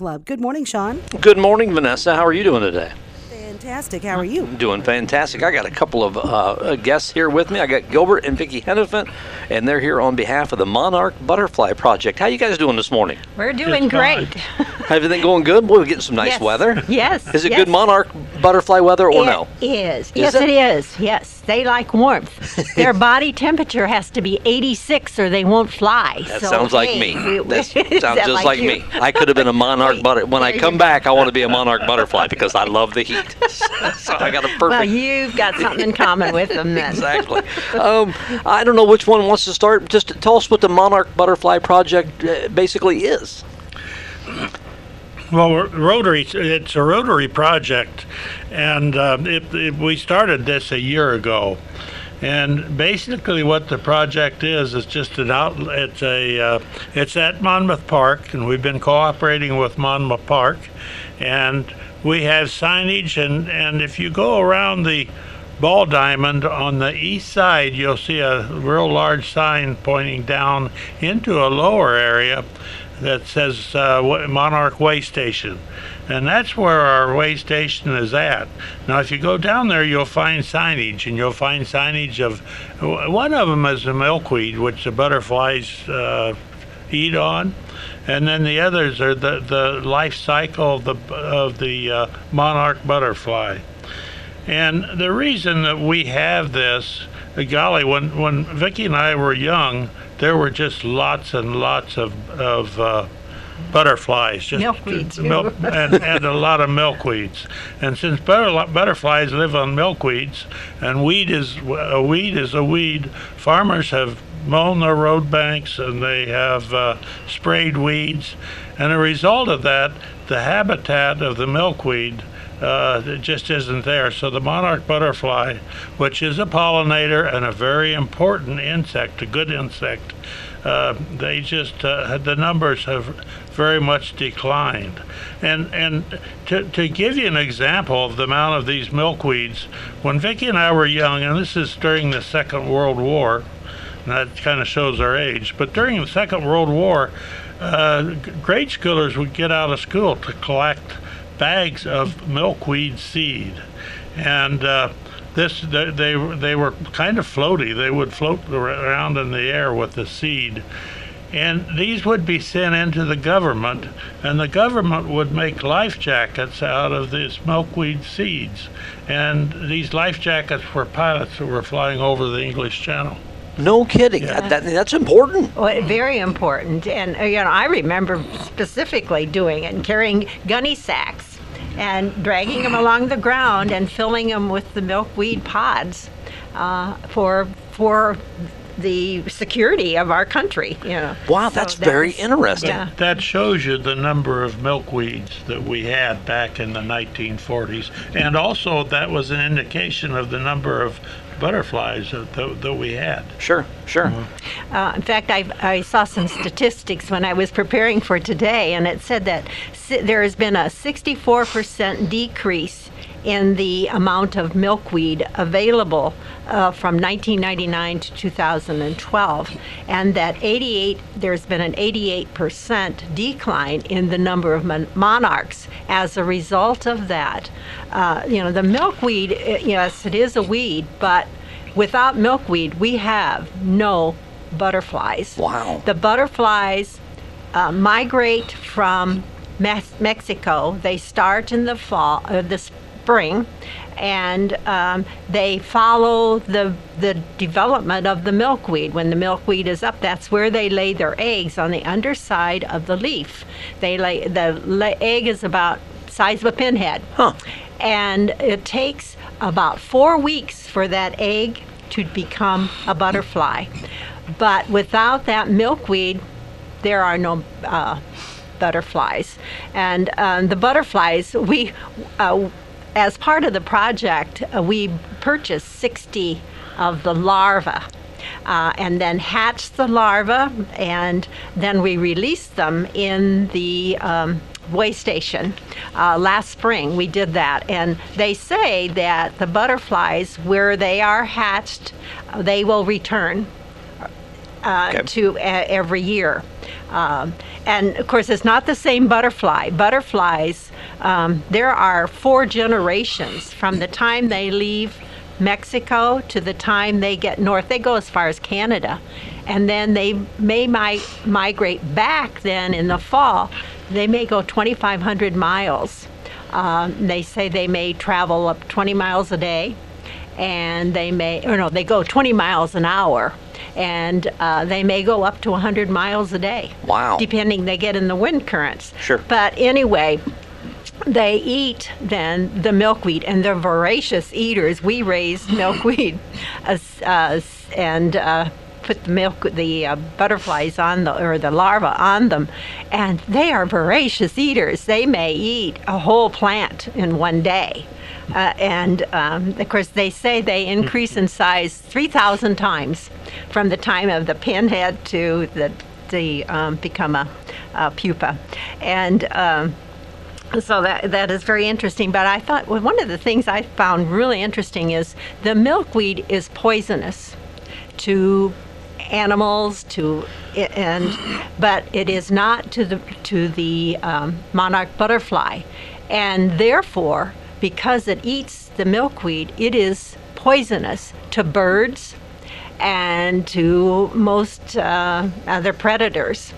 Club. Good morning, Sean. Good morning, Vanessa. How are you doing today? Fantastic. How are you? Doing fantastic. I got a couple of uh, guests here with me. I got Gilbert and Vicki Hennenfent, and they're here on behalf of the Monarch Butterfly Project. How you guys doing this morning? We're doing Just fine. great. Everything going good? Boy, we're getting some nice Yes. weather. Yes. Is it yes. good Monarch Butterfly weather or no? It is. Yes, it? it is. Yes, they like warmth. Their body temperature has to be 86 or they won't fly. That So, sounds like hey, me. That sounds just like, you? me. I could have been a monarch butter. When I come back, I want to be a monarch butterfly because I love the heat. so I got a perfect. Well, you've got something in common with them then. exactly. Um, I don't know which one wants to start. Just tell us what the Monarch Butterfly Project uh, basically is. Well, Rotary, it's a Rotary project, and um, it, it, we started this a year ago. And basically, what the project is is just an out. It's a uh, it's at Monmouth Park, and we've been cooperating with Monmouth Park, and we have signage. and And if you go around the ball diamond on the east side, you'll see a real large sign pointing down into a lower area that says uh, Monarch Way Station. And that's where our way station is at. Now, if you go down there, you'll find signage, and you'll find signage of one of them is the milkweed, which the butterflies uh, eat on, and then the others are the, the life cycle of the of the uh, monarch butterfly. And the reason that we have this, golly, when when Vicki and I were young, there were just lots and lots of of uh, butterflies, just Milkweed, too. milk, and, and a lot of milkweeds. And since butter, butterflies live on milkweeds, and weed is a weed is a weed, farmers have mown their road banks and they have uh, sprayed weeds, and a result of that, the habitat of the milkweed uh, it just isn't there. So the monarch butterfly, which is a pollinator and a very important insect, a good insect, uh, they just uh, the numbers have very much declined. And and to, to give you an example of the amount of these milkweeds, when Vicki and I were young, and this is during the Second World War, and that kind of shows our age. But during the Second World War, uh, grade schoolers would get out of school to collect bags of milkweed seed, and uh, this they, they they were kind of floaty. They would float around in the air with the seed. And these would be sent into the government, and the government would make life jackets out of these milkweed seeds. And these life jackets were pilots that were flying over the English Channel. No kidding. That, that, that's important. Well, very important. And, uh, you know, I remember specifically doing it and carrying gunny sacks and dragging them along the ground and filling them with the milkweed pods uh, for, for the security of our country, you know. Wow, So that's that very interesting. Yeah. That shows you the number of milkweeds that we had back in the 1940s. And also, that was an indication of the number of butterflies that, that, that we had. Sure, sure. Uh, in fact, I, I saw some statistics when I was preparing for today, and it said that si- there has been a 64% decrease in the amount of milkweed available uh, from 1999 to 2012, and that 88 there's been an 88% decline in the number of mon- monarchs as a result of that. Uh, you know, the milkweed, uh, yes, it is a weed, but without milkweed, we have no butterflies. Wow. The butterflies uh, migrate from Mexico. They start in the fall, uh, the spring, and um, they follow the the development of the milkweed. When the milkweed is up, that's where they lay their eggs on the underside of the leaf. They lay the la- egg is about size of a pinhead, Huh. and it takes about four weeks for that egg to become a butterfly. But without that milkweed, there are no uh, butterflies. And um, the butterflies, we, uh, as part of the project, uh, we purchased 60 of the larvae. Uh, and then hatched the larvae, and then we released them in the um, way station uh, last spring. We did that, and they say that the butterflies, where they are hatched, uh, they will return uh, Okay. to uh, every year. Um, and of course, it's not the same butterfly. Butterflies, um, there are four generations from the time they leave Mexico to the time they get north. They go as far as Canada. And then they may mi- migrate back then in the fall. They may go 2,500 miles. Um, they say they may travel up 20 miles a day and they may, or no, they go 20 miles an hour, and uh, they may go up to 100 miles a day. Wow. Depending, they get in the wind currents. Sure. But anyway, they eat then the milkweed, and they're voracious eaters. We raise milkweed, uh, uh, and. Uh, put the milk, the uh, butterflies on the or the larvae on them, and they are voracious eaters. They may eat a whole plant in one day. Uh, and um, of course, they say they increase in size 3,000 times from the time of the pinhead to the, the um, become a, a pupa. And um, so that that is very interesting. But I thought well, one of the things I found really interesting is the milkweed is poisonous to animals to and but it is not to the to the um, monarch butterfly and therefore because it eats the milkweed it is poisonous to birds and to most uh, other predators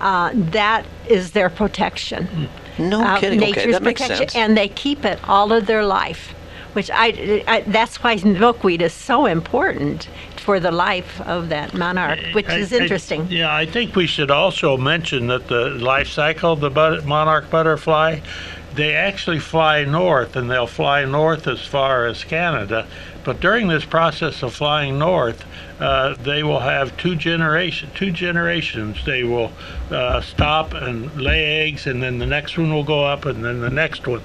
uh, that is their protection No uh, kidding. Okay, nature's that makes protection sense. and they keep it all of their life which I, I that's why milkweed is so important for the life of that monarch which I- is I- interesting yeah, I think we should also mention that the life cycle of the but- monarch butterfly, they actually fly north, and they'll fly north as far as Canada. But during this process of flying north, uh, they will have two generation, two generations. They will uh, stop and lay eggs, and then the next one will go up, and then the next one.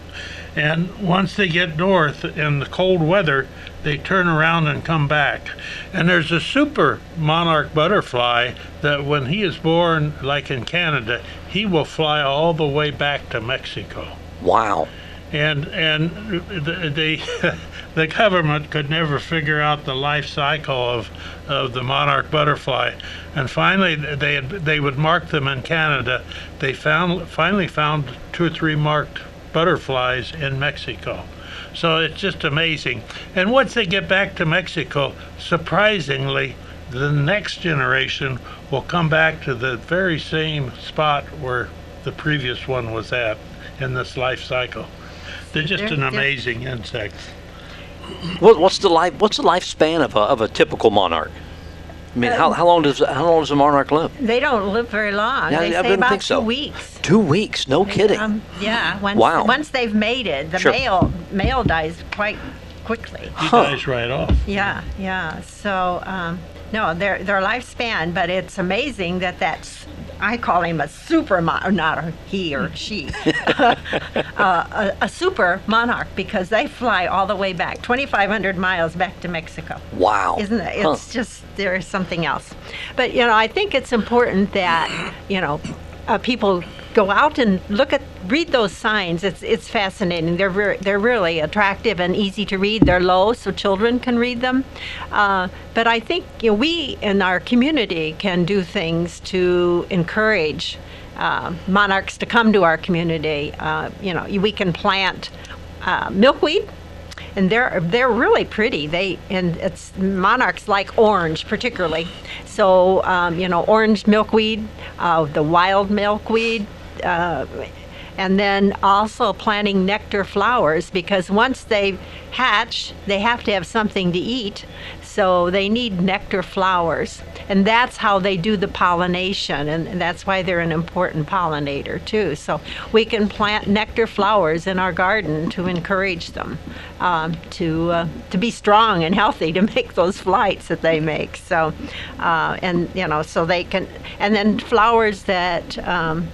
And once they get north in the cold weather, they turn around and come back. And there's a super monarch butterfly that when he is born, like in Canada, he will fly all the way back to Mexico. Wow. And and the the, government could never figure out the life cycle of, of the monarch butterfly, and finally they had, they would mark them in Canada. They found finally found two or three marked butterflies in Mexico. So it's just amazing. And once they get back to Mexico, surprisingly, the next generation will come back to the very same spot where the previous one was at in this life cycle. They're just They're- an amazing insect. What, what's the life? What's the lifespan of a, of a typical monarch? I mean, how, how long does how long does a monarch live? they don't live very long Yeah, they I say didn't about think so. two weeks Two weeks. No kidding. Um, yeah once, Wow. once they've mated the Sure. male male dies quite quickly He Huh. dies right off. Yeah, yeah. So um, no, their their lifespan, but it's amazing that that's. I call him a super mon- not a he or she, uh, a, a super monarch because they fly all the way back, 2,500 miles back to Mexico. wow. Isn't it? Huh. It's just there's something else. But you know, I think it's important that you know uh, people go out and look at read those signs. It's it's fascinating. They're re- they're really attractive and easy to read. They're low, so children can read them. Uh, but I think you know, we in our community can do things to encourage. Uh, monarchs to come to our community. Uh, you know, we can plant uh, milkweed and they're they're really pretty. They and it's monarchs like orange particularly. So um, you know, orange milkweed, uh, the wild milkweed. Uh, and then also planting nectar flowers because once they hatch, they have to have something to eat. So they need nectar flowers. And that's how they do the pollination. And, that's why they're an important pollinator, too. So we can plant nectar flowers in our garden to encourage them um, to, uh, to be strong and healthy to make those flights that they make. So, uh, and, you know, so they can, and then flowers that, um,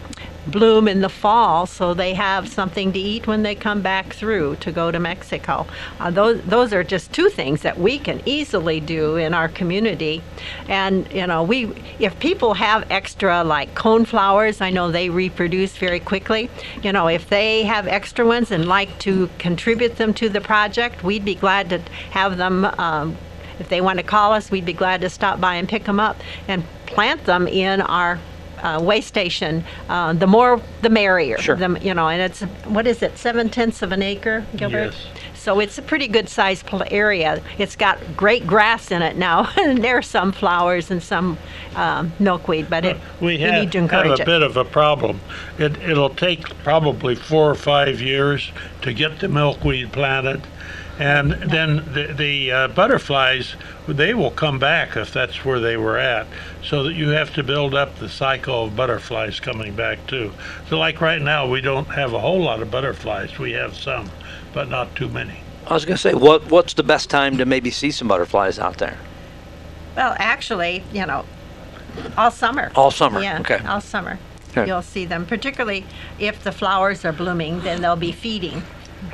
bloom in the fall so they have something to eat when they come back through to go to Mexico. Uh, those, those are just two things that we can easily do in our community. And, you know, we, if people have extra like cone flowers, I know they reproduce very quickly. You know, if they have extra ones and like to contribute them to the project, we'd be glad to have them um, if they want to call us, we'd be glad to stop by and pick them up and plant them in our uh, way station, uh, the more the merrier. Sure. The, you know, and it's what is it, seven tenths of an acre, Gilbert? Yes. So it's a pretty good sized pl- area. It's got great grass in it now, and there's some flowers and some um, milkweed, but it, We we have, need to have a it. bit of a problem. It, it'll take probably four or five years to get the milkweed planted. And then the, the uh, butterflies, they will come back if that's where they were at. So that you have to build up the cycle of butterflies coming back too. So like right now, we don't have a whole lot of butterflies. We have some, but not too many. I was going to say, what what's the best time to maybe see some butterflies out there? Well, actually, you know, all summer. All summer, Yeah, okay. all summer. Okay. You'll see them, particularly if the flowers are blooming, then they'll be feeding.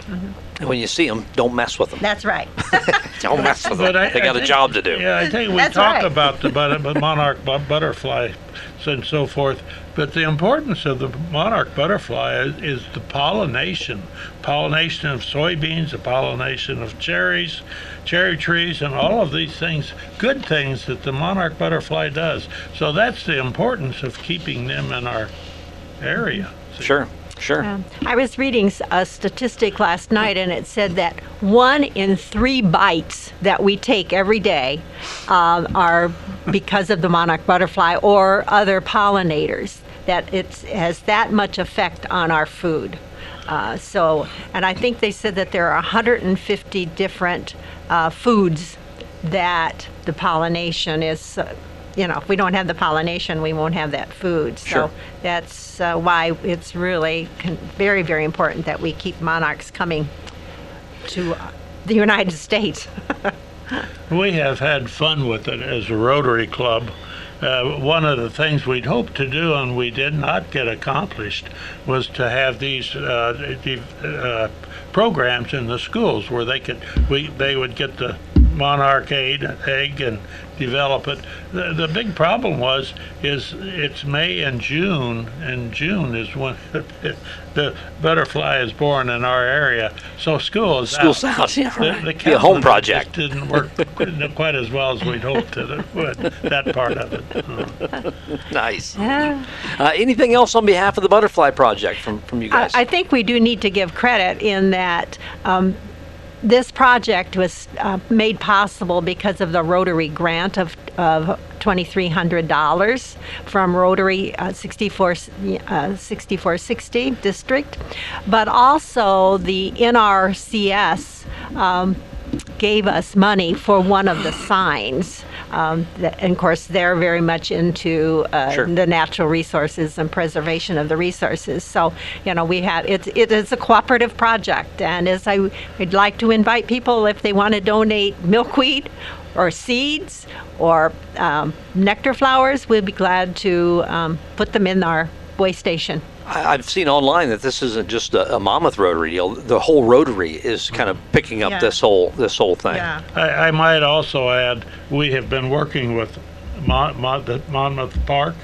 And when you see them, don't mess with them. That's right. Don't mess with them. I- They I got a think- job to do. Yeah, I think we That's talk right. about the but- but monarch bu- butterfly and so forth, but the importance of the monarch butterfly is, is the pollination, pollination of soybeans, the pollination of cherries, cherry trees, and all of these things, good things that the monarch butterfly does. So that's the importance of keeping them in our area. Sure, sure. Um, I was reading a statistic last night, and it said that one in three bites that we take every day um, are because of the monarch butterfly or other pollinators. That it has that much effect on our food. Uh, so, and I think they said that there are 150 different uh, foods that the pollination is. Uh, you know, if we don't have the pollination, we won't have that food. So Sure. that's uh, why it's really con- very, very important that we keep monarchs coming to uh, the United States. We have had fun with it as a Rotary Club. Uh, one of the things we'd hoped to do and we did not get accomplished was to have these uh, the, uh, programs in the schools where they could we they would get the monarch aid egg and develop it. The, the big problem was is it's May and June, and June is when the butterfly is born in our area. So school is School's out. out, yeah, The- right. the Be a home project. just didn't work quite as well as we'd hoped that it would. That part of it. Uh, Nice. Uh, anything else on behalf of the Butterfly Project from, from you I, guys? I think we do need to give credit in that um, this project was uh, made possible because of the Rotary grant of, of $2,300 from Rotary uh, 64, uh, 6460 district, but also the NRCS um, gave us money for one of the signs. Um, that, and of course, they're very much into uh, Sure. the natural resources and preservation of the resources. So, you know, we have it's it is a cooperative project, and as I would like to invite people if they want to donate milkweed or seeds or um, nectar flowers, we'd be glad to um, put them in our way station. I, I've seen online that this isn't just a, a Monmouth Rotary deal. The whole Rotary is kind of picking up Yeah. this whole this whole thing. I, I might also add, we have been working with Mon, Mon, the Monmouth Park,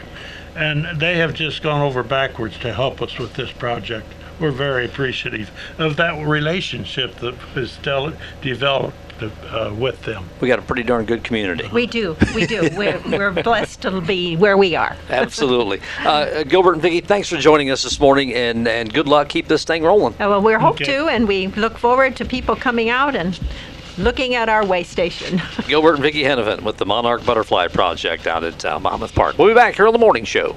and they have just gone over backwards to help us with this project. We're very appreciative of that relationship that is still developed uh, with them. We got a pretty darn good community. We do, we do. we're, we're blessed to be where we are. Absolutely. Uh, Gilbert and Vicki, thanks for joining us this morning, and, and good luck. Keep this thing rolling. Uh, Well, we hope Okay. to, and we look forward to people coming out and looking at our way station. Gilbert and Vicki Hennenfent with the Monarch Butterfly Project out at uh, Monmouth Park. We'll be back here on the morning show.